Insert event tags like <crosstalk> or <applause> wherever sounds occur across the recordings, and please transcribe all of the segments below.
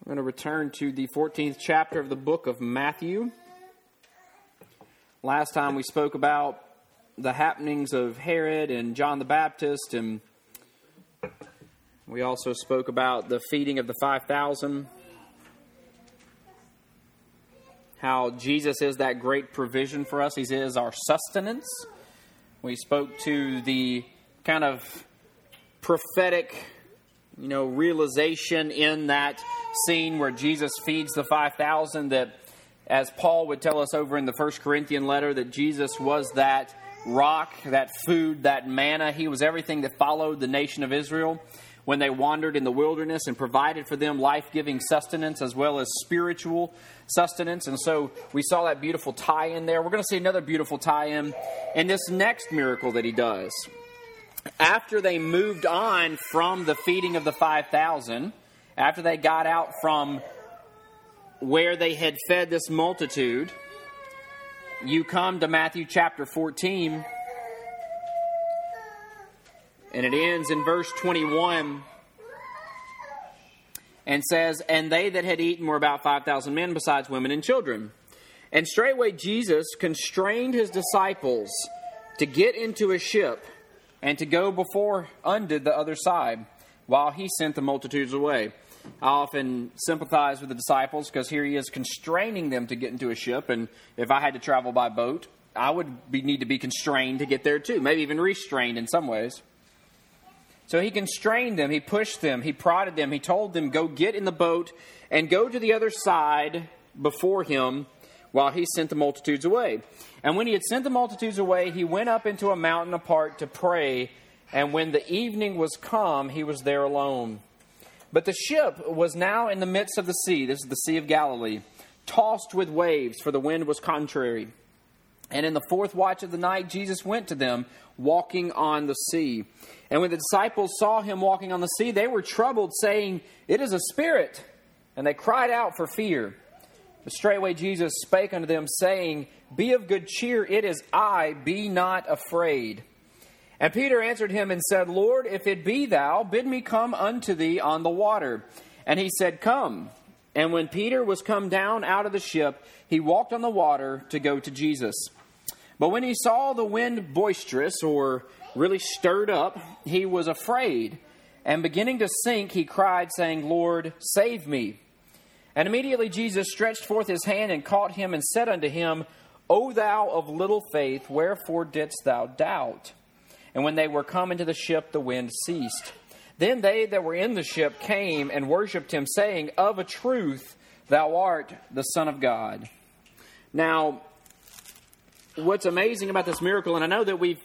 I'm going to return to the 14th chapter of the book of Matthew. Last time we spoke about the happenings of Herod and John the Baptist, and we also spoke about the feeding of the 5,000. How Jesus is that great provision for us, He is our sustenance. We spoke to the kind of prophetic, you know, realization in that scene where Jesus feeds the 5,000 that, as Paul would tell us over in the First Corinthian letter, that Jesus was that rock, that food, that manna. He was everything that followed the nation of Israel when they wandered in the wilderness and provided for them life giving sustenance as well as spiritual sustenance. And so we saw that beautiful tie in there. We're going to see another beautiful tie in in this next miracle that he does. After they moved on from the feeding of the 5,000, after they got out from where they had fed this multitude, you come to Matthew chapter 14, and it ends in verse 21 and says, And they that had eaten were about 5,000 men, besides women and children. And straightway Jesus constrained his disciples to get into a ship and to go before unto the other side while he sent the multitudes away. I often sympathize with the disciples because here he is constraining them to get into a ship. And if I had to travel by boat, I would be, need to be constrained to get there too, maybe even restrained in some ways. So he constrained them, he pushed them, he prodded them, he told them, Go get in the boat and go to the other side before him while he sent the multitudes away. And when he had sent the multitudes away, he went up into a mountain apart to pray. And when the evening was come, he was there alone. But the ship was now in the midst of the sea, this is the Sea of Galilee, tossed with waves, for the wind was contrary. And in the fourth watch of the night, Jesus went to them, walking on the sea. And when the disciples saw him walking on the sea, they were troubled, saying, It is a spirit. And they cried out for fear. Straightway Jesus spake unto them, saying, Be of good cheer, it is I, be not afraid. And Peter answered him and said, Lord, if it be thou, bid me come unto thee on the water. And he said, Come. And when Peter was come down out of the ship, he walked on the water to go to Jesus. But when he saw the wind boisterous, or really stirred up, he was afraid. And beginning to sink, he cried, saying, Lord, save me. And immediately Jesus stretched forth his hand and caught him and said unto him, O thou of little faith, wherefore didst thou doubt? And when they were come into the ship, the wind ceased. Then they that were in the ship came and worshipped him, saying, Of a truth, thou art the Son of God. Now, what's amazing about this miracle, and I know that we've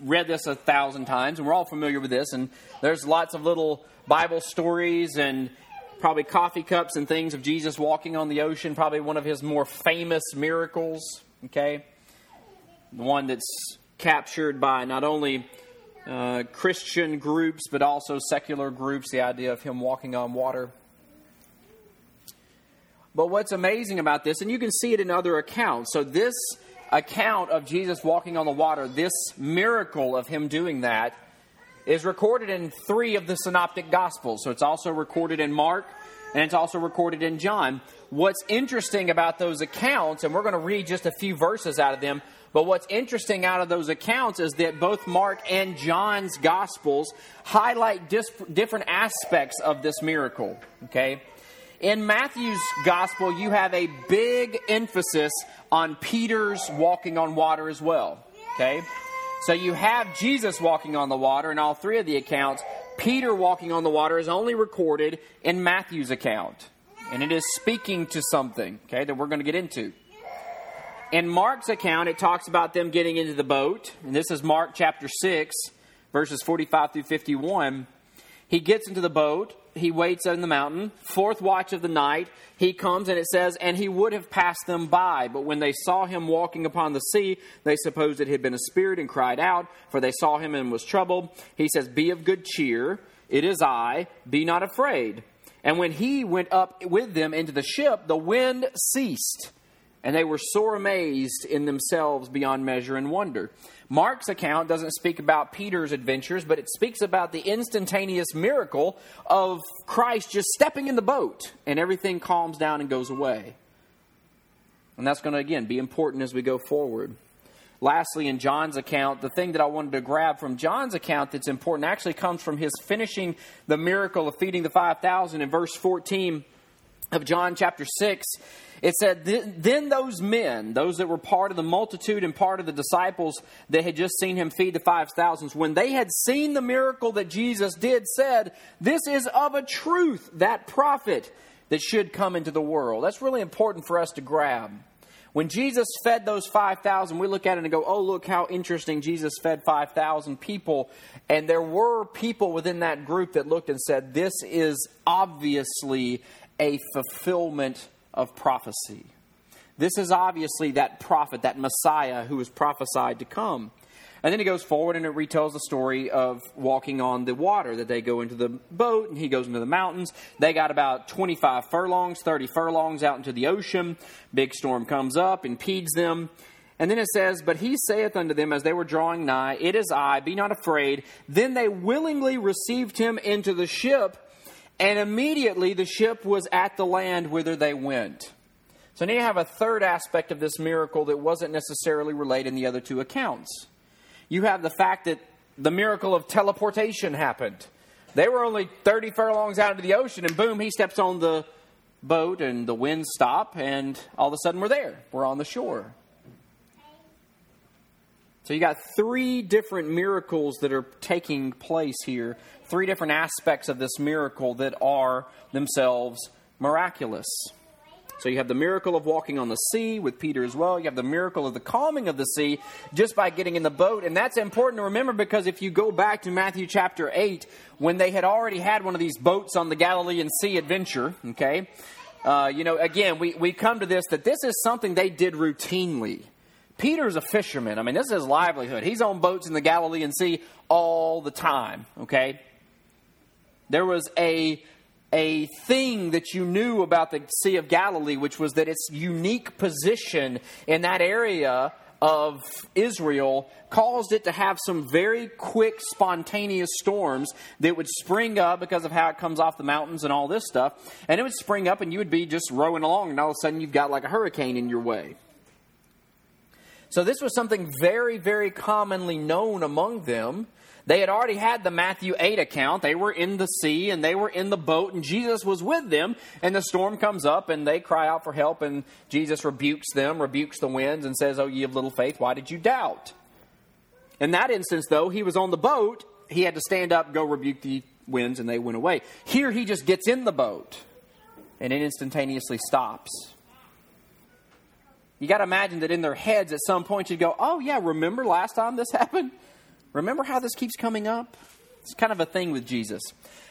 read this a thousand times, and we're all familiar with this, and there's lots of little Bible stories and probably coffee cups and things of Jesus walking on the ocean, probably one of his more famous miracles, okay? The one that's captured by not only uh, Christian groups but also secular groups, the idea of him walking on water. But what's amazing about this, and you can see it in other accounts, so this account of Jesus walking on the water, this miracle of him doing that, is recorded in three of the synoptic gospels. So it's also recorded in Mark and it's also recorded in John. What's interesting about those accounts, and we're going to read just a few verses out of them, but what's interesting out of those accounts is that both Mark and John's Gospels highlight dis- different aspects of this miracle. Okay? In Matthew's Gospel, you have a big emphasis on Peter's walking on water as well. Okay? So you have Jesus walking on the water in all three of the accounts. Peter walking on the water is only recorded in Matthew's account. And it is speaking to something, okay, that we're going to get into. In Mark's account, it talks about them getting into the boat. And this is Mark chapter 6, verses 45 through 51. He gets into the boat. He waits on the mountain. Fourth watch of the night, he comes, and it says, And he would have passed them by. But when they saw him walking upon the sea, they supposed it had been a spirit and cried out, for they saw him and was troubled. He says, Be of good cheer. It is I. Be not afraid. And when he went up with them into the ship, the wind ceased and they were sore amazed in themselves beyond measure and wonder. Mark's account doesn't speak about Peter's adventures, but it speaks about the instantaneous miracle of Christ just stepping in the boat and everything calms down and goes away. And that's going to, again, be important as we go forward. Lastly, in John's account, the thing that I wanted to grab from John's account that's important actually comes from his finishing the miracle of feeding the 5,000 in verse 14 of John chapter 6. It said, Then those men, those that were part of the multitude and part of the disciples that had just seen him feed the five thousands, when they had seen the miracle that Jesus did, said, This is of a truth that prophet that should come into the world. That's really important for us to grab. When Jesus fed those 5,000, we look at it and go, oh, look how interesting. Jesus fed 5,000 people. And there were people within that group that looked and said, this is obviously a fulfillment of prophecy. This is obviously that prophet, that Messiah who was prophesied to come. And then he goes forward and it retells the story of walking on the water, that they go into the boat and he goes into the mountains. They got about 25 furlongs, 30 furlongs out into the ocean. Big storm comes up, impedes them. And then it says, But he saith unto them as they were drawing nigh, It is I, be not afraid. Then they willingly received him into the ship and immediately the ship was at the land whither they went. So now you have a third aspect of this miracle that wasn't necessarily related in the other two accounts. You have the fact that the miracle of teleportation happened. They were only 30 furlongs out into the ocean, and boom, he steps on the boat, and the winds stop, and all of a sudden we're there. We're on the shore. So you got three different miracles that are taking place here, three different aspects of this miracle that are themselves miraculous. So you have the miracle of walking on the sea with Peter as well. You have the miracle of the calming of the sea just by getting in the boat. And that's important to remember because if you go back to Matthew chapter 8, when they had already had one of these boats on the Galilean Sea adventure, okay, uh, you know, again, we, we come to this that this is something they did routinely. Peter's a fisherman. I mean, this is his livelihood. He's on boats in the Galilean Sea all the time, okay? There was a a thing that you knew about the Sea of Galilee, which was that its unique position in that area of Israel caused it to have some very quick, spontaneous storms that would spring up because of how it comes off the mountains and all this stuff. And it would spring up, and you would be just rowing along, and all of a sudden you've got like a hurricane in your way. So this was something very, very commonly known among them. They had already had the Matthew 8 account. They were in the sea and they were in the boat, and Jesus was with them. And the storm comes up and they cry out for help, and Jesus rebukes them, rebukes the winds, and says, Oh, ye of little faith, why did you doubt? In that instance, though, he was on the boat. He had to stand up, go rebuke the winds, and they went away. Here, he just gets in the boat and it instantaneously stops. You got to imagine that in their heads at some point you'd go, oh, yeah, remember last time this <laughs> happened? Remember how this keeps coming up? It's kind of a thing with Jesus.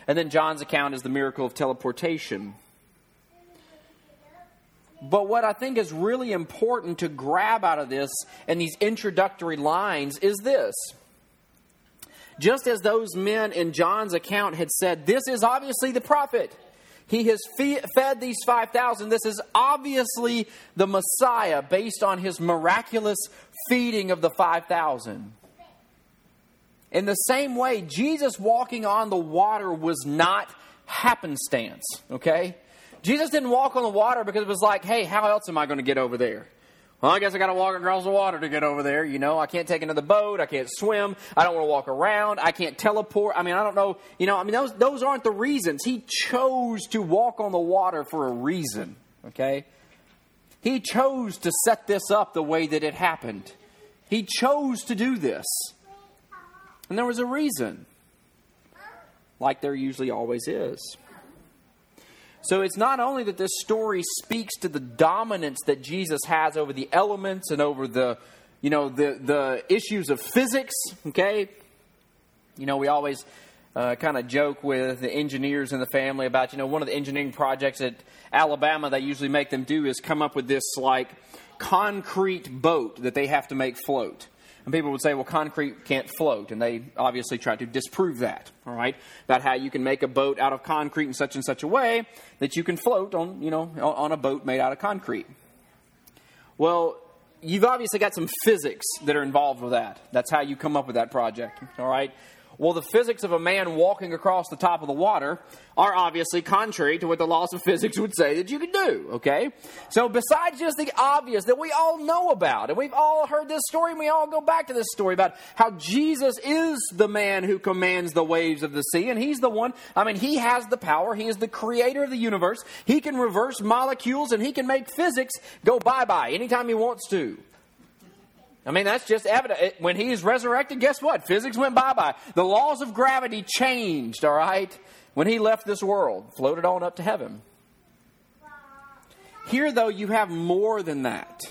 And then John's account is the miracle of teleportation. But what I think is really important to grab out of this and these introductory lines is this. Just as those men in John's account had said, this is obviously the prophet. He has fed these 5,000. This is obviously the Messiah based on his miraculous feeding of the 5,000. In the same way, Jesus walking on the water was not happenstance, okay? Jesus didn't walk on the water because it was like, hey, how else am I going to get over there? Well, I guess I got to walk across the water to get over there. You know, I can't take another boat. I can't swim. I don't want to walk around. I can't teleport. I mean, I don't know. You know, I mean, those those aren't the reasons. He chose to walk on the water for a reason. Okay, he chose to set this up the way that it happened. He chose to do this, and there was a reason, like there usually always is. So it's not only that this story speaks to the dominance that Jesus has over the elements and over the, you know, the, the issues of physics, okay? You know, we always uh, kind of joke with the engineers in the family about, you know, one of the engineering projects at Alabama they usually make them do is come up with this, like, concrete boat that they have to make float. And people would say, well, concrete can't float. And they obviously tried to disprove that, all right? About how you can make a boat out of concrete in such and such a way that you can float on, you know, on a boat made out of concrete. Well, you've obviously got some physics that are involved with that. That's how you come up with that project, all right? Well, the physics of a man walking across the top of the water are obviously contrary to what the laws of physics would say that you could do, okay? So, besides just the obvious that we all know about, and we've all heard this story, and we all go back to this story about how Jesus is the man who commands the waves of the sea, and he's the one, I mean, he has the power, he is the creator of the universe, he can reverse molecules, and he can make physics go bye bye anytime he wants to. I mean, that's just evident. When he's resurrected, guess what? Physics went bye bye. The laws of gravity changed, all right? When he left this world, floated on up to heaven. Here, though, you have more than that.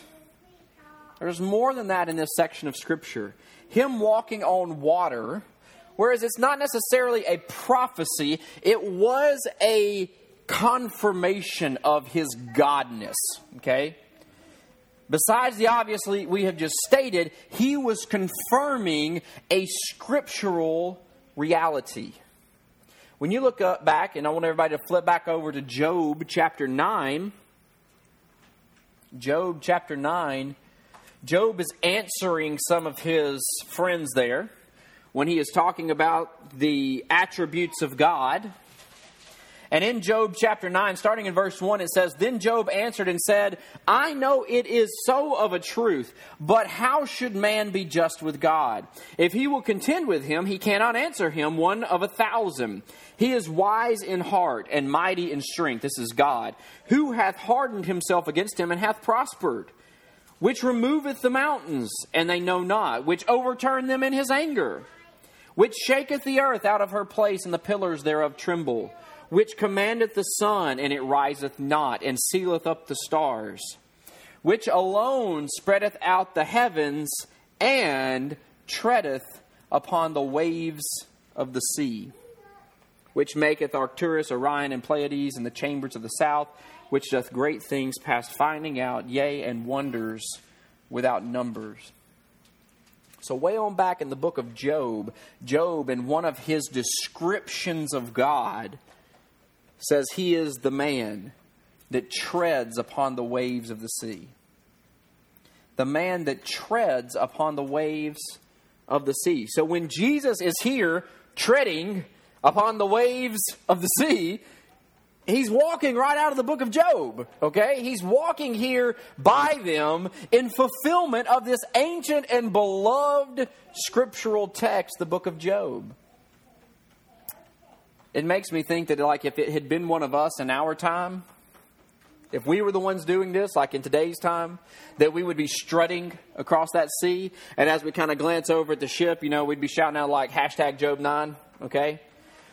There's more than that in this section of Scripture. Him walking on water, whereas it's not necessarily a prophecy, it was a confirmation of his godness, okay? Besides the obviously we have just stated, he was confirming a scriptural reality. When you look up back, and I want everybody to flip back over to Job chapter 9. Job chapter 9. Job is answering some of his friends there when he is talking about the attributes of God and in Job chapter 9, starting in verse 1, it says, Then Job answered and said, I know it is so of a truth, but how should man be just with God? If he will contend with him, he cannot answer him one of a thousand. He is wise in heart and mighty in strength. This is God. Who hath hardened himself against him and hath prospered? Which removeth the mountains, and they know not, which overturn them in his anger, which shaketh the earth out of her place, and the pillars thereof tremble which commandeth the sun, and it riseth not, and sealeth up the stars, which alone spreadeth out the heavens, and treadeth upon the waves of the sea, which maketh Arcturus, Orion, and Pleiades, and the chambers of the south, which doth great things past finding out, yea, and wonders without numbers. So, way on back in the book of Job, Job, in one of his descriptions of God, says he is the man that treads upon the waves of the sea. The man that treads upon the waves of the sea. So when Jesus is here treading upon the waves of the sea, he's walking right out of the book of Job, okay? He's walking here by them in fulfillment of this ancient and beloved scriptural text, the book of Job it makes me think that like if it had been one of us in our time, if we were the ones doing this, like in today's time, that we would be strutting across that sea, and as we kind of glance over at the ship, you know, we'd be shouting out like hashtag Job nine, okay?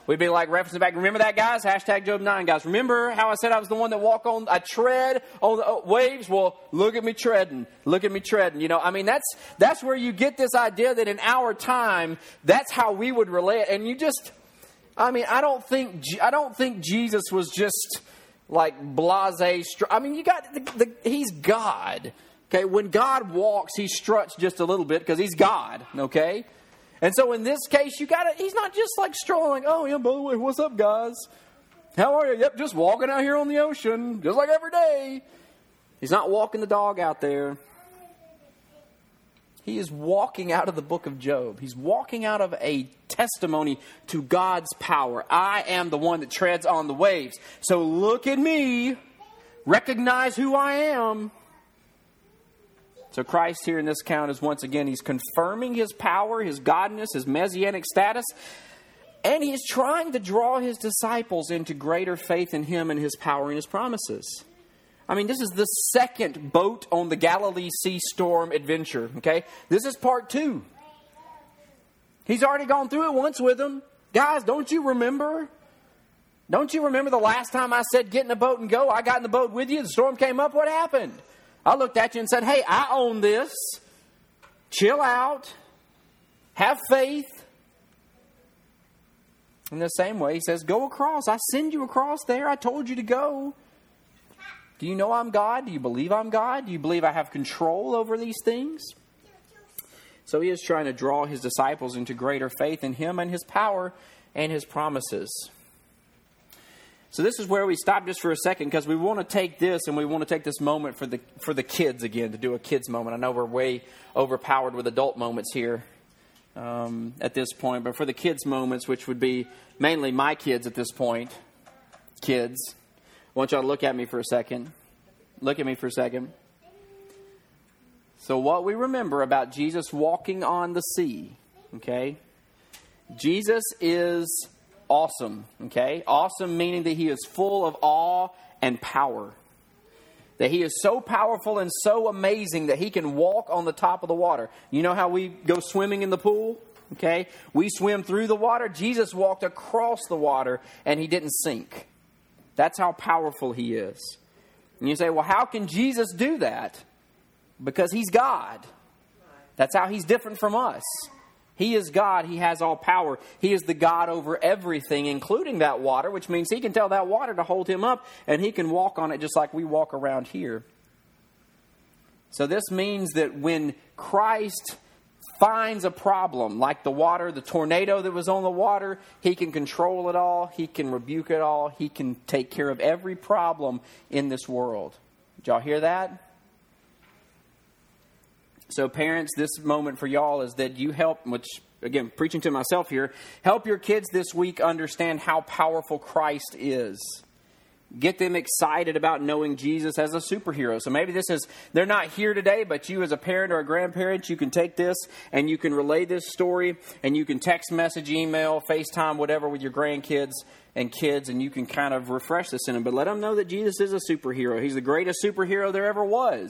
We'd be like referencing back. Remember that, guys? Hashtag Job nine, guys. Remember how I said I was the one that walk on, I tread on the uh, waves. Well, look at me treading. Look at me treading. You know, I mean, that's that's where you get this idea that in our time, that's how we would relate. And you just I mean, I don't think I don't think Jesus was just like blase. I mean, you got the, the, he's God. Okay, when God walks, he struts just a little bit because he's God. Okay, and so in this case, you got to. He's not just like strolling. Oh yeah, by the way, what's up, guys? How are you? Yep, just walking out here on the ocean, just like every day. He's not walking the dog out there. He is walking out of the book of Job. He's walking out of a testimony to God's power. I am the one that treads on the waves. So look at me. Recognize who I am. So Christ here in this count is once again, he's confirming his power, his godness, his messianic status, and he's trying to draw his disciples into greater faith in him and his power and his promises. I mean, this is the second boat on the Galilee Sea Storm adventure, okay? This is part two. He's already gone through it once with them. Guys, don't you remember? Don't you remember the last time I said get in the boat and go? I got in the boat with you, the storm came up, what happened? I looked at you and said, hey, I own this. Chill out. Have faith. In the same way, he says, Go across. I send you across there. I told you to go. Do you know I'm God? Do you believe I'm God? Do you believe I have control over these things? So he is trying to draw his disciples into greater faith in him and his power and his promises. So this is where we stop just for a second because we want to take this and we want to take this moment for the for the kids again to do a kids moment. I know we're way overpowered with adult moments here um, at this point, but for the kids moments, which would be mainly my kids at this point, kids, want y'all to look at me for a second. Look at me for a second. So what we remember about Jesus walking on the sea, okay? Jesus is awesome, okay? Awesome meaning that he is full of awe and power. That he is so powerful and so amazing that he can walk on the top of the water. You know how we go swimming in the pool? Okay? We swim through the water. Jesus walked across the water and he didn't sink. That's how powerful he is. And you say, well, how can Jesus do that? Because he's God. That's how he's different from us. He is God. He has all power. He is the God over everything, including that water, which means He can tell that water to hold Him up and He can walk on it just like we walk around here. So, this means that when Christ finds a problem, like the water, the tornado that was on the water, He can control it all, He can rebuke it all, He can take care of every problem in this world. Did y'all hear that? So, parents, this moment for y'all is that you help, which, again, preaching to myself here, help your kids this week understand how powerful Christ is. Get them excited about knowing Jesus as a superhero. So maybe this is, they're not here today, but you as a parent or a grandparent, you can take this and you can relay this story and you can text message, email, FaceTime, whatever with your grandkids and kids, and you can kind of refresh this in them. But let them know that Jesus is a superhero. He's the greatest superhero there ever was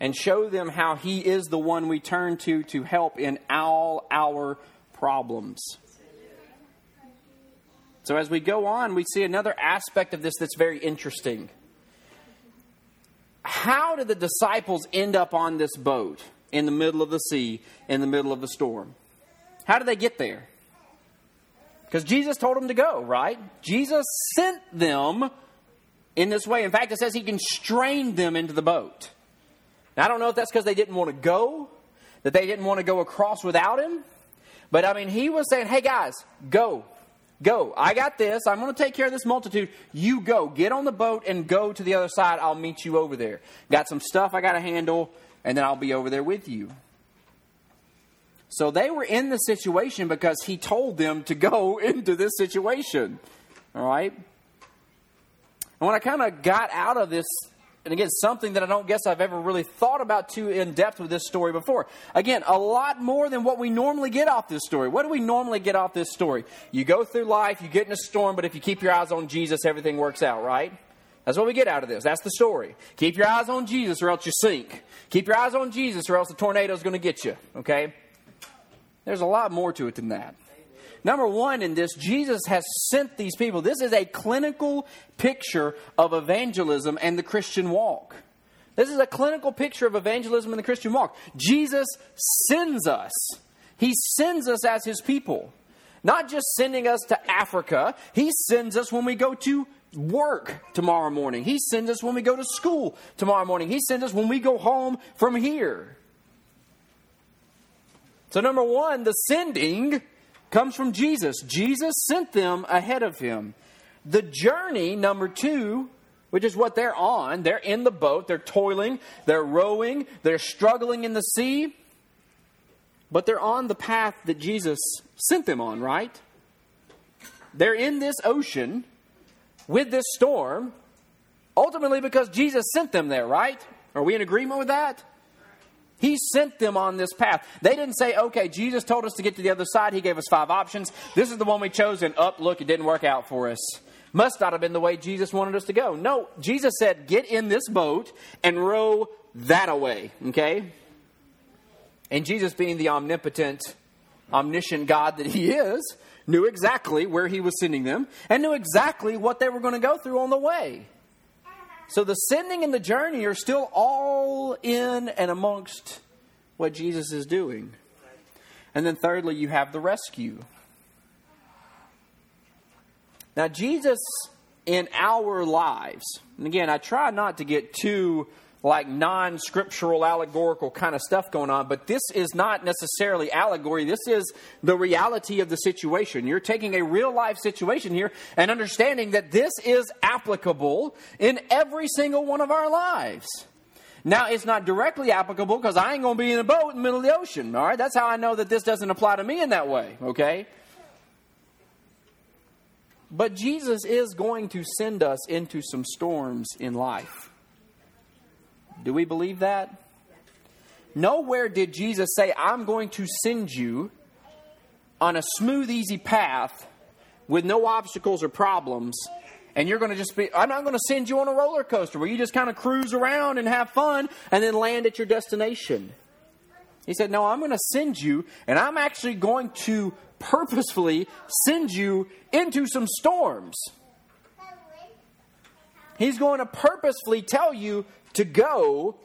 and show them how He is the one we turn to to help in all our problems. So, as we go on, we see another aspect of this that's very interesting. How did the disciples end up on this boat in the middle of the sea, in the middle of the storm? How did they get there? Because Jesus told them to go, right? Jesus sent them in this way. In fact, it says he constrained them into the boat. Now, I don't know if that's because they didn't want to go, that they didn't want to go across without him. But I mean, he was saying, hey guys, go. Go. I got this. I'm going to take care of this multitude. You go. Get on the boat and go to the other side. I'll meet you over there. Got some stuff I got to handle, and then I'll be over there with you. So they were in the situation because he told them to go <laughs> into this situation. All right? And when I kind of got out of this and again, something that I don't guess I've ever really thought about too in depth with this story before. Again, a lot more than what we normally get off this story. What do we normally get off this story? You go through life, you get in a storm, but if you keep your eyes on Jesus, everything works out, right? That's what we get out of this. That's the story. Keep your eyes on Jesus or else you sink. Keep your eyes on Jesus or else the tornado is going to get you, okay? There's a lot more to it than that. Number one, in this, Jesus has sent these people. This is a clinical picture of evangelism and the Christian walk. This is a clinical picture of evangelism and the Christian walk. Jesus sends us, He sends us as His people. Not just sending us to Africa, He sends us when we go to work tomorrow morning. He sends us when we go to school tomorrow morning. He sends us when we go home from here. So, number one, the sending comes from Jesus. Jesus sent them ahead of him. The journey, number two, which is what they're on, they're in the boat, they're toiling, they're rowing, they're struggling in the sea, but they're on the path that Jesus sent them on, right? They're in this ocean with this storm, ultimately because Jesus sent them there, right? Are we in agreement with that? He sent them on this path. They didn't say, okay, Jesus told us to get to the other side. He gave us five options. This is the one we chose, and up, look, it didn't work out for us. Must not have been the way Jesus wanted us to go. No, Jesus said, get in this boat and row that away, okay? And Jesus, being the omnipotent, omniscient God that He is, knew exactly where He was sending them and knew exactly what they were going to go through on the way. So the sending and the journey are still all in and amongst what Jesus is doing. And then thirdly, you have the rescue. Now, Jesus in our lives, and again, I try not to get too like non scriptural, allegorical kind of stuff going on, but this is not necessarily allegory. This is the reality of the situation. You're taking a real life situation here and understanding that this is applicable in every single one of our lives. Now, it's not directly applicable because I ain't going to be in a boat in the middle of the ocean, all right? That's how I know that this doesn't apply to me in that way, okay? But Jesus is going to send us into some storms in life. Do we believe that? Nowhere did Jesus say, I'm going to send you on a smooth, easy path with no obstacles or problems, and you're going to just be, I'm not going to send you on a roller coaster where you just kind of cruise around and have fun and then land at your destination. He said, No, I'm going to send you, and I'm actually going to purposefully send you into some storms. He's going to purposefully tell you to go,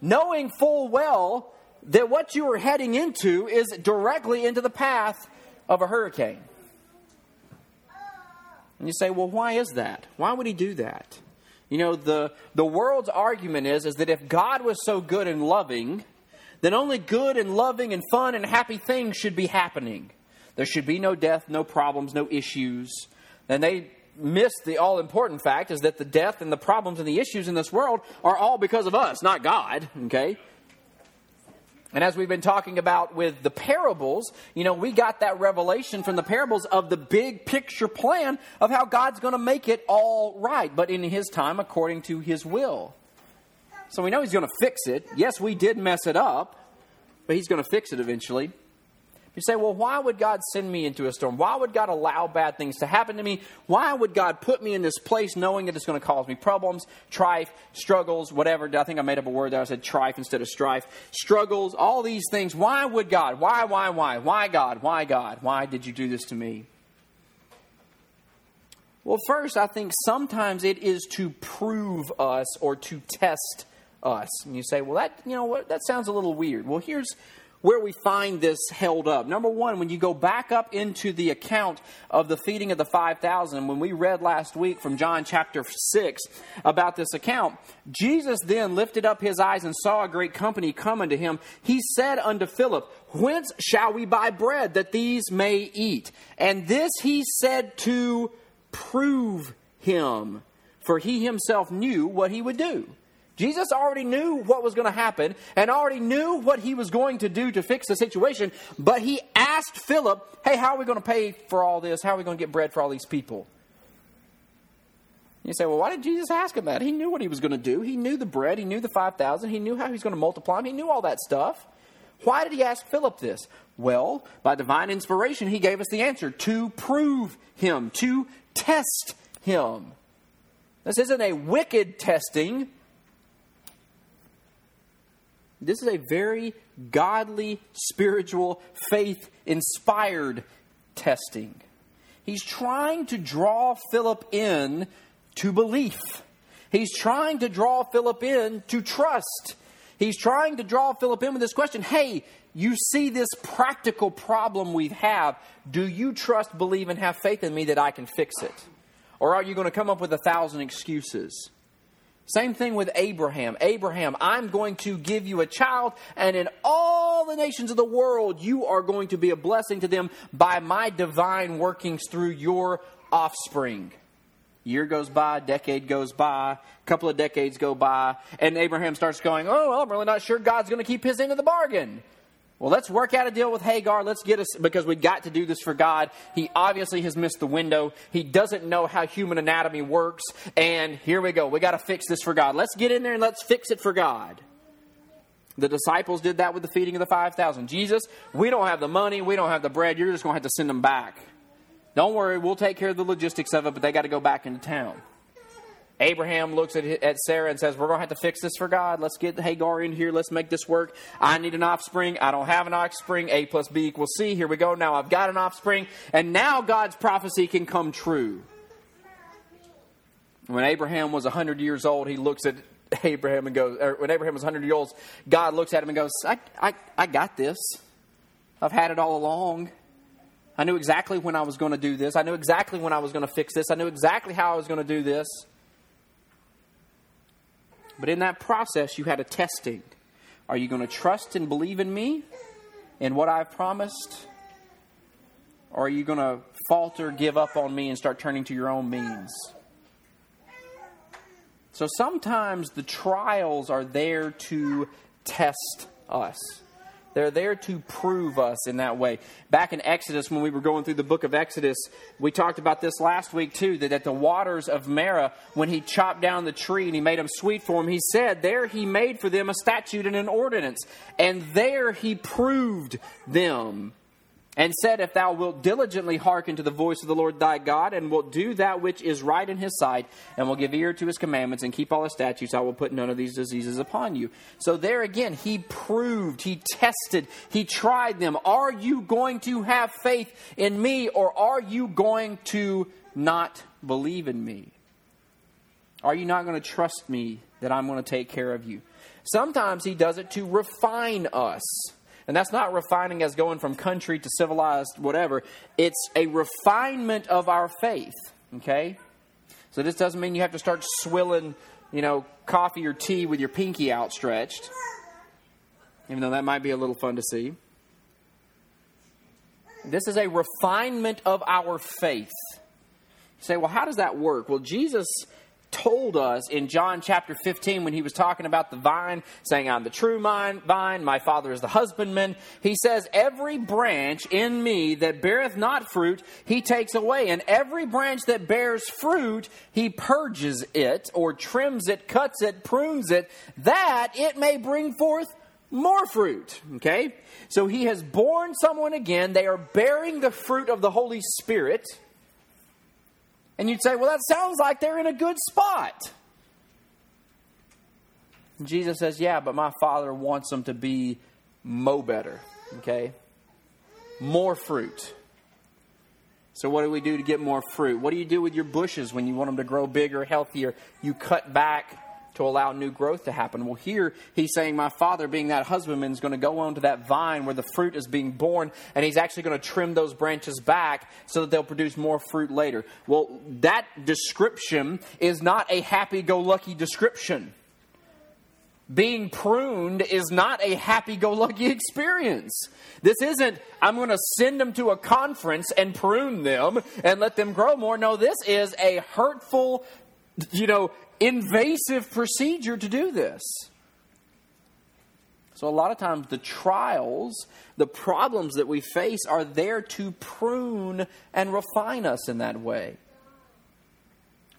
knowing full well that what you are heading into is directly into the path of a hurricane. And you say, well, why is that? Why would he do that? You know, the, the world's argument is, is that if God was so good and loving, then only good and loving and fun and happy things should be happening. There should be no death, no problems, no issues. And they miss the all important fact is that the death and the problems and the issues in this world are all because of us, not God, okay? And as we've been talking about with the parables, you know, we got that revelation from the parables of the big picture plan of how God's going to make it all right, but in His time according to His will. So we know He's going to fix it. Yes, we did mess it up, but He's going to fix it eventually. You say, well, why would God send me into a storm? Why would God allow bad things to happen to me? Why would God put me in this place knowing that it's going to cause me problems, strife, struggles, whatever? I think I made up a word there. I said strife instead of strife. Struggles, all these things. Why would God? Why, why, why? Why God? Why God? Why did you do this to me? Well, first, I think sometimes it is to prove us or to test us. And you say, well, that, you know what, that sounds a little weird. Well, here's where we find this held up. Number one, when you go back up into the account of the feeding of the 5,000, when we read last week from John chapter 6 about this account, Jesus then lifted up his eyes and saw a great company coming to him. He said unto Philip, Whence shall we buy bread that these may eat? And this he said to prove him, for he himself knew what he would do. Jesus already knew what was going to happen and already knew what he was going to do to fix the situation, but he asked Philip, Hey, how are we going to pay for all this? How are we going to get bread for all these people? You say, Well, why did Jesus ask him that? He knew what he was going to do. He knew the bread, he knew the 5,000, he knew how he was going to multiply them, he knew all that stuff. Why did he ask Philip this? Well, by divine inspiration, he gave us the answer to prove him, to test him. This isn't a wicked testing. This is a very godly, spiritual, faith inspired testing. He's trying to draw Philip in to belief. He's trying to draw Philip in to trust. He's trying to draw Philip in with this question Hey, you see this practical problem we have. Do you trust, believe, and have faith in me that I can fix it? Or are you going to come up with a thousand excuses? Same thing with Abraham. Abraham, I'm going to give you a child, and in all the nations of the world, you are going to be a blessing to them by my divine workings through your offspring. Year goes by, decade goes by, a couple of decades go by, and Abraham starts going, Oh, well, I'm really not sure God's going to keep his end of the bargain. Well, let's work out a deal with Hagar. Let's get us, because we got to do this for God. He obviously has missed the window. He doesn't know how human anatomy works. And here we go. We got to fix this for God. Let's get in there and let's fix it for God. The disciples did that with the feeding of the 5,000. Jesus, we don't have the money. We don't have the bread. You're just going to have to send them back. Don't worry. We'll take care of the logistics of it, but they got to go back into town. Abraham looks at, at Sarah and says, We're going to have to fix this for God. Let's get Hagar in here. Let's make this work. I need an offspring. I don't have an offspring. A plus B equals C. Here we go. Now I've got an offspring. And now God's prophecy can come true. When Abraham was 100 years old, he looks at <laughs> Abraham and goes, when Abraham was 100 years old, God looks at him and goes, I, I, I got this. I've had it all along. I knew exactly when I was going to do this. I knew exactly when I was going to fix this. I knew exactly how I was going to do this. But in that process, you had a testing. Are you going to trust and believe in me and what I've promised? Or are you going to falter, give up on me, and start turning to your own means? So sometimes the trials are there to test us. They're there to prove us in that way. Back in Exodus, when we were going through the book of Exodus, we talked about this last week too that at the waters of Marah, when he chopped down the tree and he made them sweet for him, he said, There he made for them a statute and an ordinance. And there he proved them and said, If thou wilt diligently hearken to the voice of the Lord thy God, and wilt do that which is right in his sight, and will give ear to his commandments, and keep all his statutes, I will put none of these diseases upon you. So there again, he proved, he tested, he tried them. Are you going to have faith in me, or are you going to not believe in me? Are you not going to trust me that I'm going to take care of you? Sometimes he does it to refine us. And that's not refining as going from country to civilized, whatever. It's a refinement of our faith, okay? So this doesn't mean you have to start swilling, you know, coffee or tea with your pinky outstretched, even though that might be a little fun to see. This is a refinement of our faith. You say, well, how does that work? Well, Jesus told us in John chapter 15 when he was talking about the vine, saying, I'm the true vine, my Father is the husbandman. He says, Every branch in me that beareth not fruit, he takes away. And every branch that bears fruit, he purges it, or trims it, cuts it, prunes it, that it may bring forth more fruit. Okay? So he has born someone again. They are bearing the fruit of the Holy Spirit. And you'd say, well, that sounds like they're in a good spot. And Jesus says, yeah, but my Father wants them to be mo better, okay? More fruit. So, what do we do to get more fruit? What do you do with your bushes when you want them to grow bigger, healthier? You cut back to allow new growth to happen. Well, here he's saying, My father, being that husbandman, is going to go onto that vine where the fruit is being born, and he's actually going to trim those branches back so that they'll produce more fruit later. Well, that description is not a happy go lucky description. Being pruned is not a happy go lucky <laughs> experience. This isn't, I'm going to send them to a conference and prune them and let them grow more. No, this is a hurtful, you know, invasive procedure to do this. So, a lot of times, the trials, the problems that we face are there to prune and refine us in that way.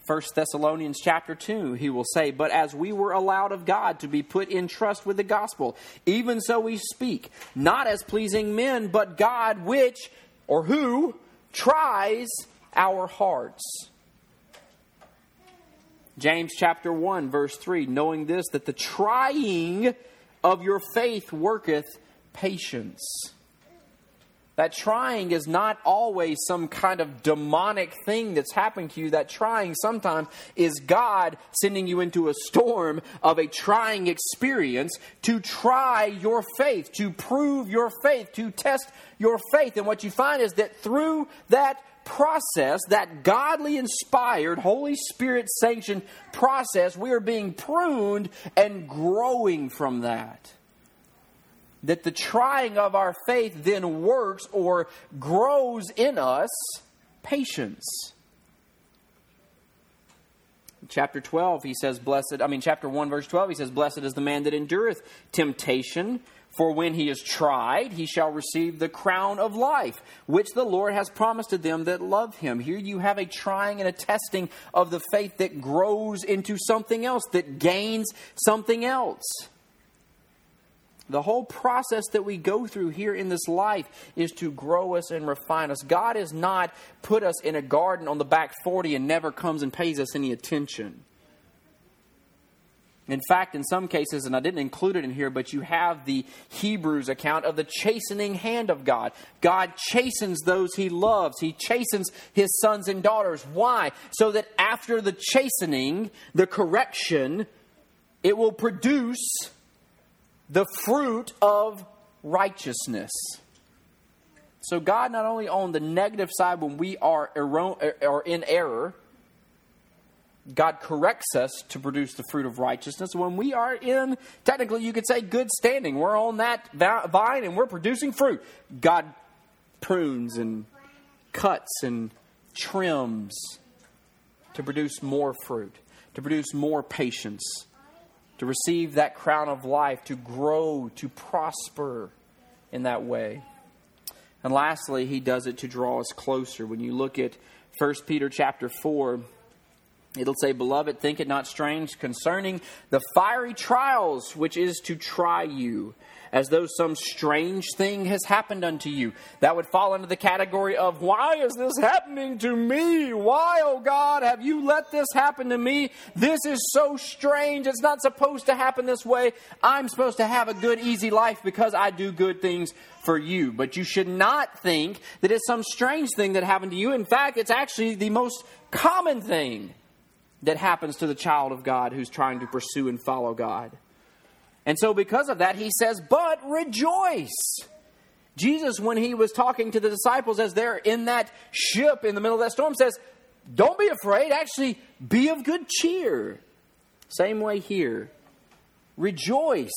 1 Thessalonians chapter 2, he will say, But as we were allowed of God to be put in trust with the gospel, even so we speak, not as pleasing men, but God, which, or who, tries our hearts. James chapter 1, verse 3 knowing this, that the trying of your faith worketh patience. That trying is not always some kind of demonic thing that's happening to you. That trying sometimes is God sending you into a storm of a trying experience to try your faith, to prove your faith, to test your faith. And what you find is that through that process, that godly inspired, Holy Spirit sanctioned process, we are being pruned and growing from that. That the trying of our faith then works or grows in us patience. Chapter 12, he says, Blessed, I mean, chapter 1, verse 12, he says, Blessed is the man that endureth temptation for when he is tried, he shall receive the crown of life, which the Lord has promised to them that love him. Here you have a trying and a testing of the faith that grows into something else, that gains something else. The whole process that we go through here in this life is to grow us and refine us. God has not put us in a garden on the back 40 and never comes and pays us any attention. In fact, in some cases, and I didn't include it in here, but you have the Hebrews account of the chastening hand of God. God chastens those he loves, he chastens his sons and daughters. Why? So that after the chastening, the correction, it will produce the fruit of righteousness. So, God not only on the negative side when we are, er, are in error, God corrects us to produce the fruit of righteousness when we are in, technically, you could say, good standing. We're on that vine and we're producing fruit. God prunes and cuts and trims to produce more fruit, to produce more patience, to receive that crown of life, to grow, to prosper in that way. And lastly, he does it to draw us closer. When you look at 1 Peter chapter 4, It'll say, Beloved, think it not strange concerning the fiery trials which is to try you, as though some strange thing has happened unto you. That would fall into the category of, Why is this happening to me? Why, oh God, have you let this happen to me? This is so strange. It's not supposed to happen this way. I'm supposed to have a good, easy life because I do good things for you. But you should not think that it's some strange thing that happened to you. In fact, it's actually the most common thing that happens to the child of God who's trying to pursue and follow God. And so, because of that, he says, But rejoice. Jesus, when he was talking to the disciples as they're in that ship in the middle of that storm, says, Don't be afraid. Actually, be of good cheer. Same way here. Rejoice,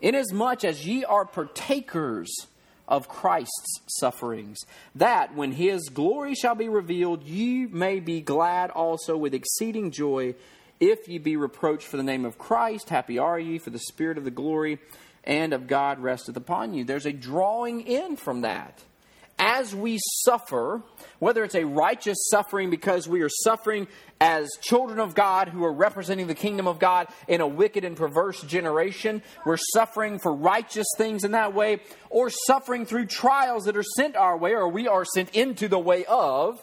inasmuch as ye are partakers of Christ's sufferings, that when his glory shall be revealed, ye may be glad also with exceeding joy. If ye be reproached for the name of Christ, happy are ye, for the Spirit of the glory and of God resteth upon you. There's a drawing in from that as we suffer, whether it's a righteous suffering because we are suffering as children of God who are representing the kingdom of God in a wicked and perverse generation, we're suffering for righteous things in that way, or suffering through trials that are sent our way, or we are sent into the way of.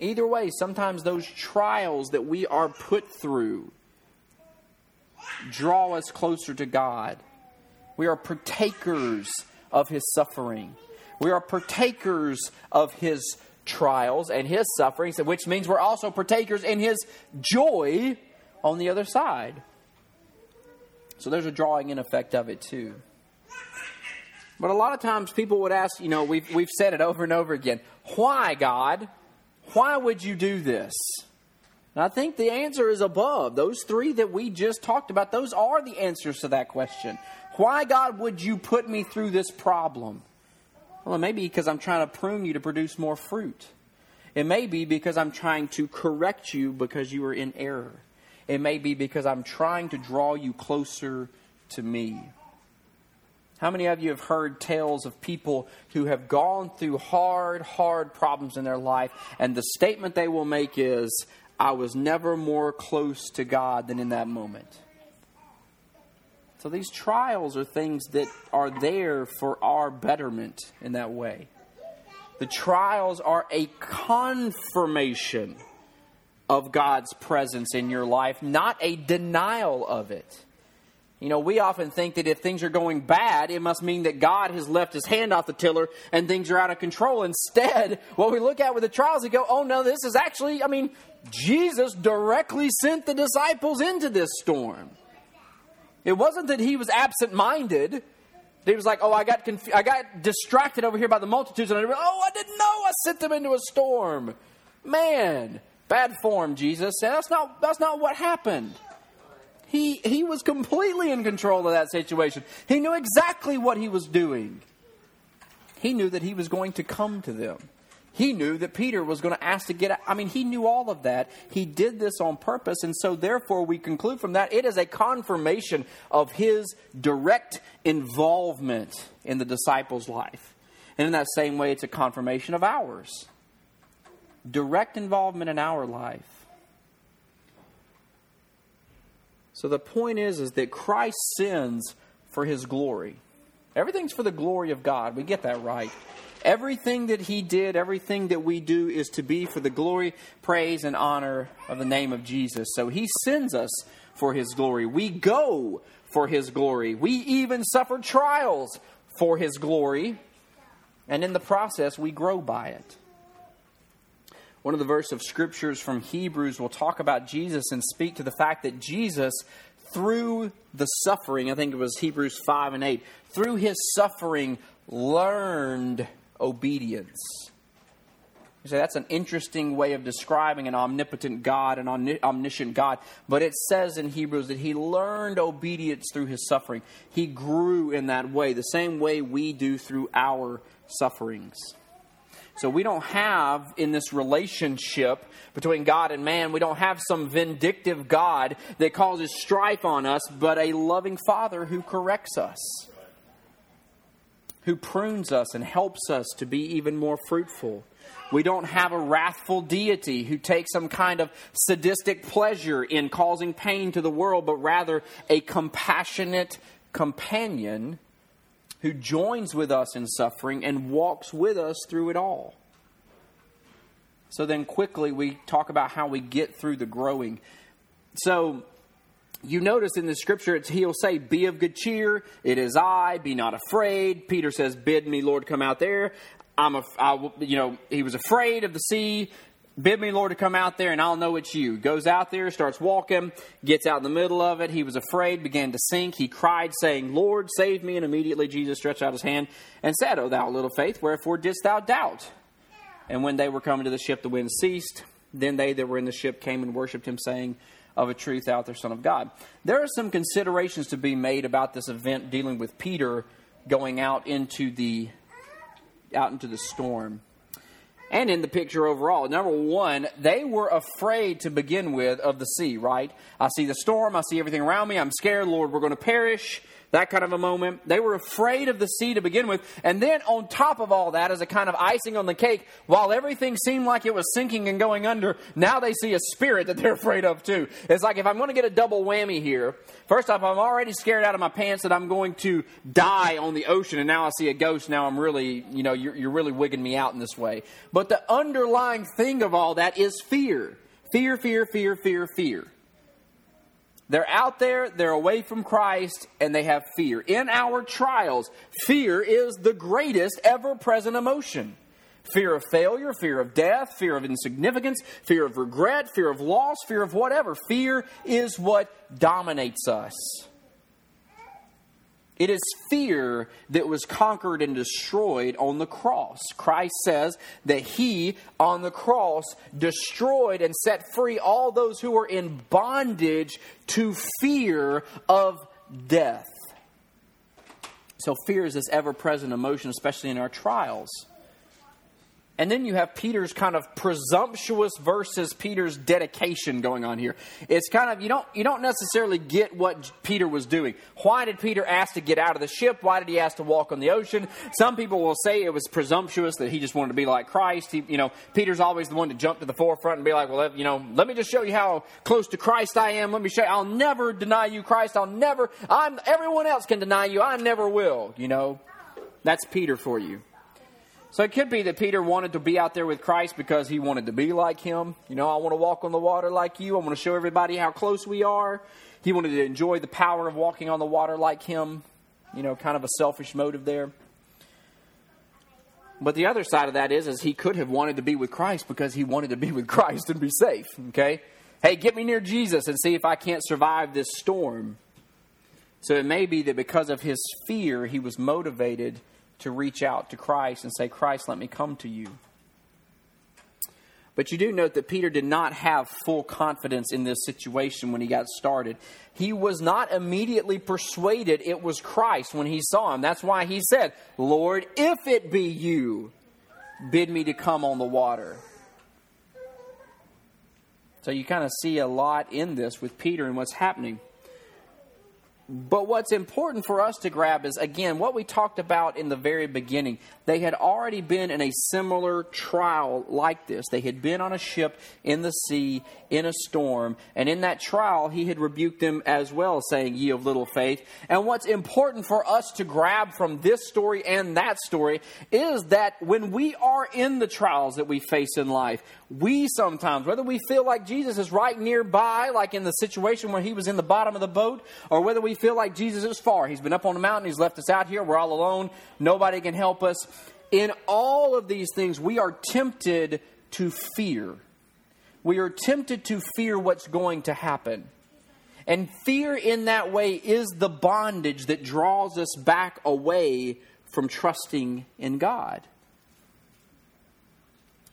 Either way, sometimes those trials that we are put through draw us closer to God. We are partakers of His suffering. We are partakers of his trials and his sufferings, which means we're also partakers in his joy on the other side. So there's a drawing in effect of it too. But a lot of times people would ask, you know, we've, we've said it over and over again, why, God? Why would you do this? And I think the answer is above. Those three that we just talked about, those are the answers to that question. Why, God, would you put me through this problem? Well, it may be because I'm trying to prune you to produce more fruit. It may be because I'm trying to correct you because you are in error. It may be because I'm trying to draw you closer to me. How many of you have heard tales of people who have gone through hard, hard problems in their life, and the statement they will make is, I was never more close to God than in that moment? So these trials are things that are there for our betterment in that way. The trials are a confirmation of God's presence in your life, not a denial of it. You know, we often think that if things are going bad, it must mean that God has left his hand off the tiller and things are out of control. Instead, what we look at with the trials, we go, oh no, this is actually, I mean, Jesus directly sent the disciples into this storm. It wasn't that he was absent minded. He was like, oh, I got, conf- I got distracted over here by the multitudes, and I, oh, I didn't know I sent them into a storm. Man, bad form, Jesus. And that's not, that's not what happened. He, he was completely in control of that situation. He knew exactly what he was doing. He knew that he was going to come to them. He knew that Peter was going to ask to get out. I mean, he knew all of that. He did this on purpose. And so, therefore, we conclude from that it is a confirmation of his direct involvement in the disciples' life. And in that same way, it's a confirmation of ours. Direct involvement in our life. So the point is, is that Christ sins for his glory. Everything's for the glory of God. We get that right. Everything that he did, everything that we do is to be for the glory, praise, and honor of the name of Jesus. So he sends us for his glory. We go for his glory. We even suffer trials for his glory. And in the process, we grow by it. One of the verses of scriptures from Hebrews will talk about Jesus and speak to the fact that Jesus, through the suffering, I think it was Hebrews 5 and 8, through his suffering, learned obedience. You say that's an interesting way of describing an omnipotent God, an omniscient God. But it says in Hebrews that he learned obedience through his suffering. He grew in that way, the same way we do through our sufferings. So we don't have in this relationship between God and man, we don't have some vindictive God that causes strife on us, but a loving Father who corrects us, who prunes us and helps us to be even more fruitful. We don't have a wrathful deity who takes some kind of sadistic pleasure in causing pain to the world, but rather a compassionate companion who joins with us in suffering and walks with us through it all. So then, quickly, we talk about how we get through the growing. So, you notice in the scripture, he'll say, Be of good cheer. It is I. Be not afraid. Peter says, Bid me, Lord, come out there. I'm a, I, you know, he was afraid of the sea. Bid me, Lord, to come out there and I'll know it's you. Goes out there, starts walking, gets out in the middle of it. He was afraid, began to sink. He cried, saying, Lord, save me. And immediately Jesus stretched out his hand and said, O thou little faith, wherefore didst thou doubt? And when they were coming to the ship, the wind ceased. Then they that were in the ship came and worshipped him, saying, Of a truth, thou art the Son of God. There are some considerations to be made about this event dealing with Peter going out into the out into the storm. And in the picture overall, number one, they were afraid to begin with of the sea, right? I see the storm, I see everything around me, I'm scared, Lord, we're going to perish that kind of a moment. They were afraid of the sea to begin with. And then on top of all that, as a kind of icing on the cake, while everything seemed like it was sinking and going under, now they see a spirit that they're afraid of too. It's like if I'm going to get a double whammy here, first off, I'm already scared out of my pants that I'm going to die on the ocean, and now I see a ghost. Now I'm really, you know, you're, you're really wigging me out in this way. But the underlying thing of all that is fear. Fear, fear, fear, fear, fear. They're out there, they're away from Christ, and they have fear. In our trials, fear is the greatest ever present emotion. Fear of failure, fear of death, fear of insignificance, fear of regret, fear of loss, fear of whatever. Fear is what dominates us. It is fear that was conquered and destroyed on the cross. Christ says that he, on the cross, destroyed and set free all those who were in bondage to fear of death. So, fear is this ever present emotion, especially in our trials. And then you have Peter's kind of presumptuous versus Peter's dedication going on here. It's kind of you don't you don't necessarily get what Peter was doing. Why did Peter ask to get out of the ship? Why did he ask to walk on the ocean? Some people will say it was presumptuous that he just wanted to be like Christ. He, you know, Peter's always the one to jump to the forefront and be like, well, you know, let me just show you how close to Christ I am. Let me show you. I'll never deny you, Christ. I'll never. I'm. Everyone else can deny you. I never will. You know, that's Peter for you. So it could be that Peter wanted to be out there with Christ because he wanted to be like him. You know, I want to walk on the water like you. I want to show everybody how close we are. He wanted to enjoy the power of walking on the water like him. You know, kind of a selfish motive there. But the other side of that is, is he could have wanted to be with Christ because he wanted to be with Christ and be safe. Okay? Hey, get me near Jesus and see if I can't survive this storm. So it may be that because of his fear, he was motivated to reach out to Christ and say, Christ, let me come to you. But you do note that Peter did not have full confidence in this situation when he got started. He was not immediately persuaded it was Christ when he saw him. That's why he said, Lord, if it be you, bid me to come on the water. So you kind of see a lot in this with Peter and what's happening. But what's important for us to grab is, again, what we talked about in the very beginning. They had already been in a similar trial like this. They had been on a ship in the sea in a storm, and in that trial, he had rebuked them as well, saying, Ye of little faith. And what's important for us to grab from this story and that story is that when we are in the trials that we face in life, we sometimes, whether we feel like Jesus is right nearby, like in the situation where he was in the bottom of the boat, or whether we feel like Jesus is far, he's been up on the mountain, he's left us out here, we're all alone, nobody can help us. In all of these things, we are tempted to fear. We are tempted to fear what's going to happen. And fear in that way is the bondage that draws us back away from trusting in God.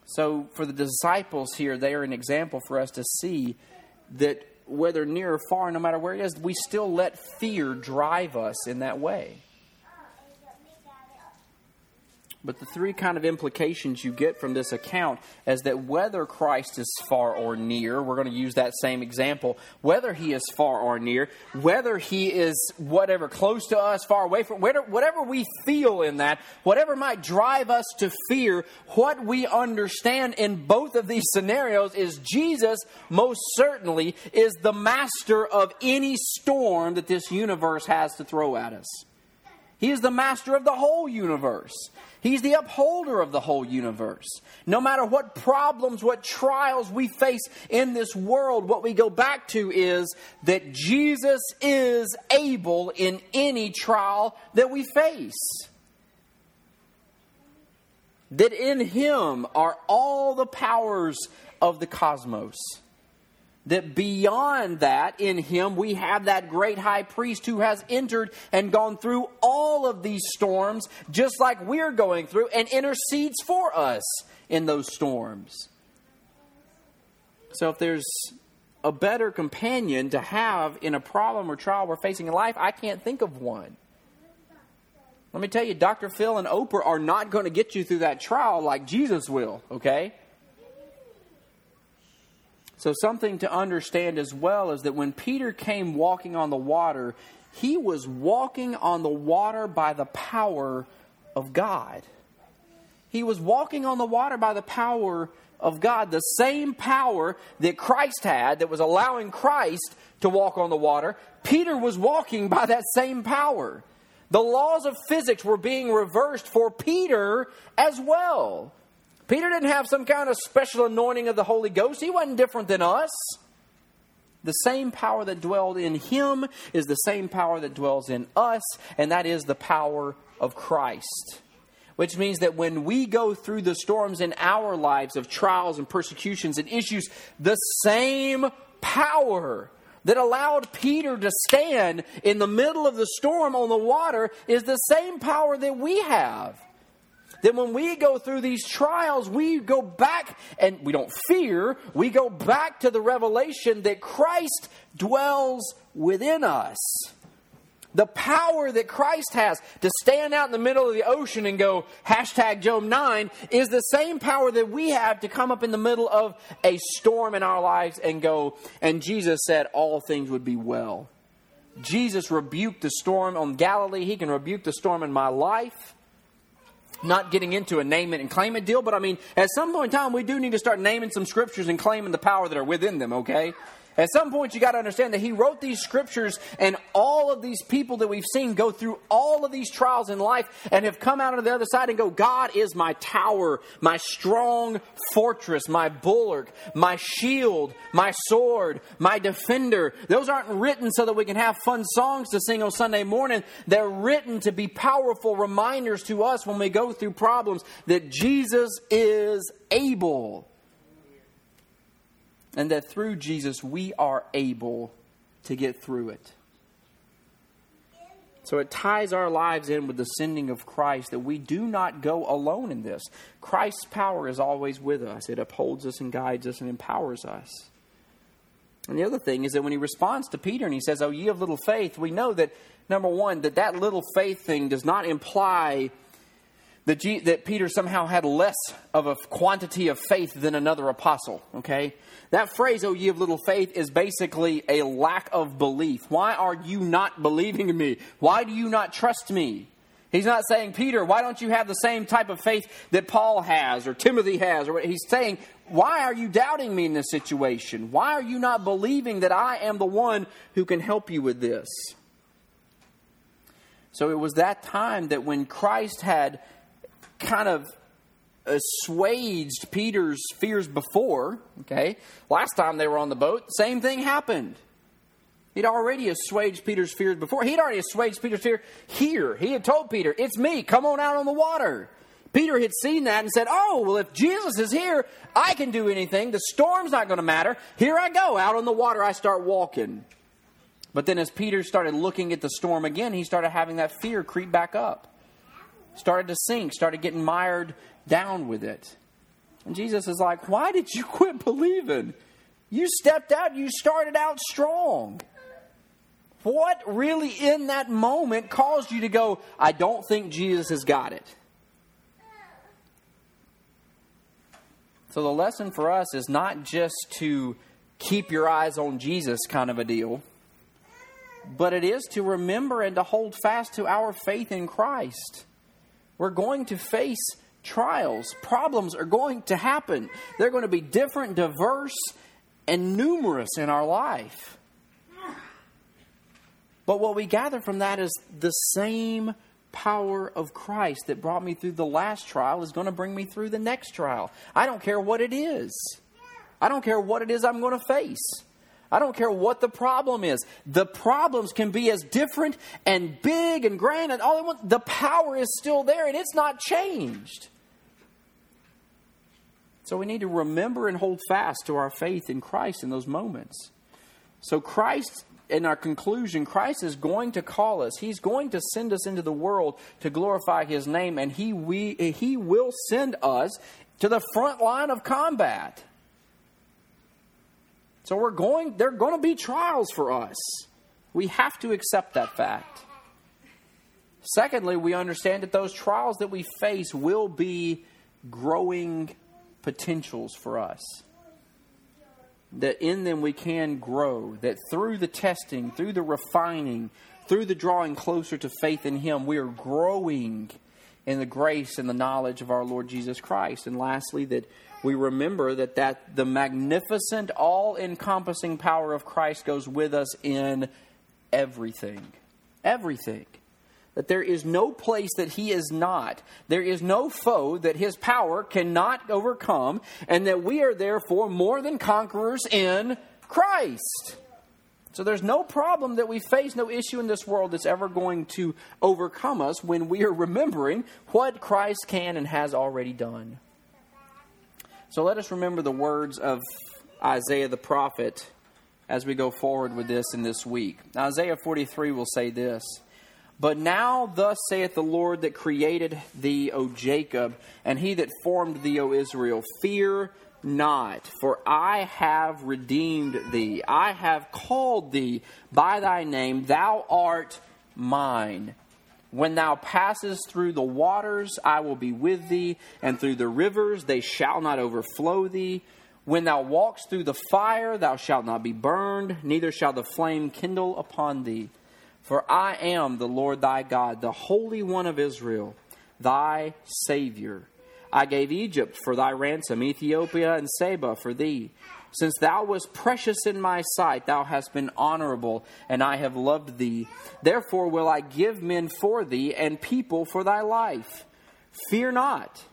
So, for the disciples here, they are an example for us to see that whether near or far, no matter where it is, we still let fear drive us in that way. But the three kind of implications you get from this account is that whether Christ is far or near, we're going to use that same example, whether he is far or near, whether he is whatever, close to us, far away from, whatever, we feel in that, whatever might drive us to fear, what we understand in both of these scenarios is Jesus most certainly is the master of any storm that this universe has to throw at us. He is the master of the whole universe. He's the upholder of the whole universe. No matter what problems, what trials we face in this world, what we go back to is that Jesus is able in any trial that we face. That in Him are all the powers of the cosmos that beyond that, in him, we have that great high priest who has entered and gone through all of these storms, just like we're going through, and intercedes for us in those storms. So, if there's a better companion to have in a problem or trial we're facing in life, I can't think of one. Let me tell you, Dr. Phil and Oprah are not going to get you through that trial like Jesus will, okay? So, something to understand as well is that when Peter came walking on the water, he was walking on the water by the power of God. He was walking on the water by the power of God, the same power that Christ had that was allowing Christ to walk on the water. Peter was walking by that same power. The laws of physics were being reversed for Peter as well. Peter didn't have some kind of special anointing of the Holy Ghost. He wasn't different than us. The same power that dwelled in him is the same power that dwells in us, and that is the power of Christ. Which means that when we go through the storms in our lives of trials and persecutions and issues, the same power that allowed Peter to stand in the middle of the storm on the water is the same power that we have that when we go through these trials, we go back and we don't fear, we go back to the revelation that Christ dwells within us. The power that Christ has to stand out in the middle of the ocean and go, hashtag Job 9, is the same power that we have to come up in the middle of a storm in our lives and go, and Jesus said, all things would be well. Jesus rebuked the storm on Galilee. He can rebuke the storm in my life not getting into a name it and claim it deal, but I mean, at some point in time, we do need to start naming some scriptures and claiming the power that are within them, okay? At some point, you got to understand that he wrote these scriptures, and all of these people that we've seen go through all of these trials in life and have come out on the other side and go, God is my tower, my strong fortress, my bulwark, my shield, my sword, my defender. Those aren't written so that we can have fun songs to sing on Sunday morning. They're written to be powerful reminders to us when we go through problems that Jesus is able and that through Jesus we are able to get through it. So it ties our lives in with the sending of Christ that we do not go alone in this. Christ's power is always with us, it upholds us and guides us and empowers us. And the other thing is that when he responds to Peter and he says, Oh, ye of little faith, we know that, number one, that that little faith thing does not imply that, G- that Peter somehow had less of a quantity of faith than another apostle, okay? That phrase, O ye of little faith, is basically a lack of belief. Why are you not believing in me? Why do you not trust me? He's not saying, Peter, why don't you have the same type of faith that Paul has or Timothy has? Or he's saying, why are you doubting me in this situation? Why are you not believing that I am the one who can help you with this? So it was that time that when Christ had kind of assuaged Peter's fears before. Okay, last time they were on the boat, same thing happened. He'd already assuaged Peter's fears before. He'd already assuaged Peter's fear here. He had told Peter, "It's me. Come on out on the water." Peter had seen that and said, "Oh, well, if Jesus is here, I can do anything. The storm's not going to matter. Here I go out on the water. I start walking." But then, as Peter started looking at the storm again, he started having that fear creep back up started to sink, started getting mired down with it. And Jesus is like, Why did you <laughs> quit believing? You stepped out, you started out strong. What really in that moment caused you to go, I don't think Jesus has got it? So the lesson for us is not just to keep your eyes on Jesus kind of a deal, but it is to remember and to hold fast to our faith in Christ. We're going to face trials, problems are going to happen. They're going to be different, diverse, and numerous in our life. But what we gather from that is the same power of Christ that brought me through the last trial is going to bring me through the next trial. I don't care what it is. I don't care what it is I'm going to face. I don't care what the problem is. The problems can be as different and big and grand and all want. The power is still there and it's not changed. So we need to remember and hold fast to our faith in Christ in those moments. So, Christ, in our conclusion, Christ is going to call us. He's going to send us into the world to glorify His name, and He, we, he will send us to the front line of combat. So, we're going, there are going to be trials for us. We have to accept that fact. Secondly, we understand that those trials that we face will be growing potentials for us. That in them we can grow, that through the testing, through the refining, through the drawing closer to faith in Him, we are growing in the grace and the knowledge of our Lord Jesus Christ. And lastly, that we remember that, that the magnificent, all encompassing power of Christ goes with us in everything. Everything that there is no place that he is not. There is no foe that his power cannot overcome, and that we are therefore more than conquerors in Christ. So there's no problem that we face, no issue in this world that's ever going to overcome us when we are remembering what Christ can and has already done. So let us remember the words of Isaiah the prophet as we go forward with this in this week. Isaiah 43 will say this. But now, thus saith the Lord that created thee, O Jacob, and he that formed thee, O Israel, fear not, for I have redeemed thee. I have called thee by thy name. Thou art mine. When thou passest through the waters, I will be with thee, and through the rivers, they shall not overflow thee. When thou walkest through the fire, thou shalt not be burned, neither shall the flame kindle upon thee. For I am the Lord thy God, the Holy One of Israel, thy Savior. I gave Egypt for thy ransom, Ethiopia and Seba for thee. Since thou wast precious in my sight, thou hast been honorable, and I have loved thee. Therefore will I give men for thee, and people for thy life. Fear not,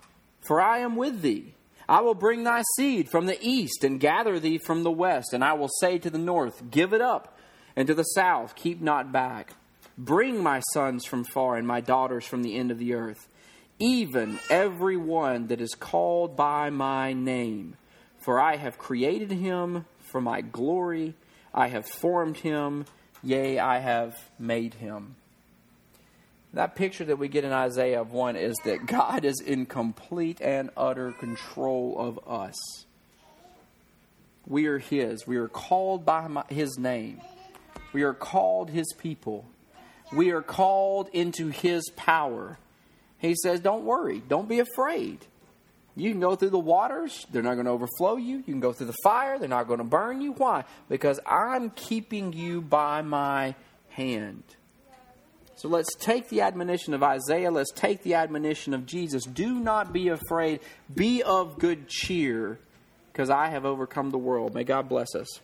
for I am with thee. I will bring thy seed from the east, and gather thee from the west, and I will say to the north, Give it up and to the south, keep not back. Bring my sons from far and my daughters from the end of the earth, even every one that is called by my name. For I have created him for my glory, I have formed him, yea, I have made him. That picture that we get in Isaiah of 1 is that God is in complete and utter control of us. We are His. We are called by His name. We are called his people. We are called into his power. He says, Don't worry, don't be afraid. You can go through the waters, they're not going to overflow you. You can go through the fire, they're not going to burn you. Why? Because I'm keeping you by my hand. So let's take the admonition of Isaiah, let's take the admonition of Jesus. Do not be afraid, be of good cheer, because I have overcome the world. May God bless us.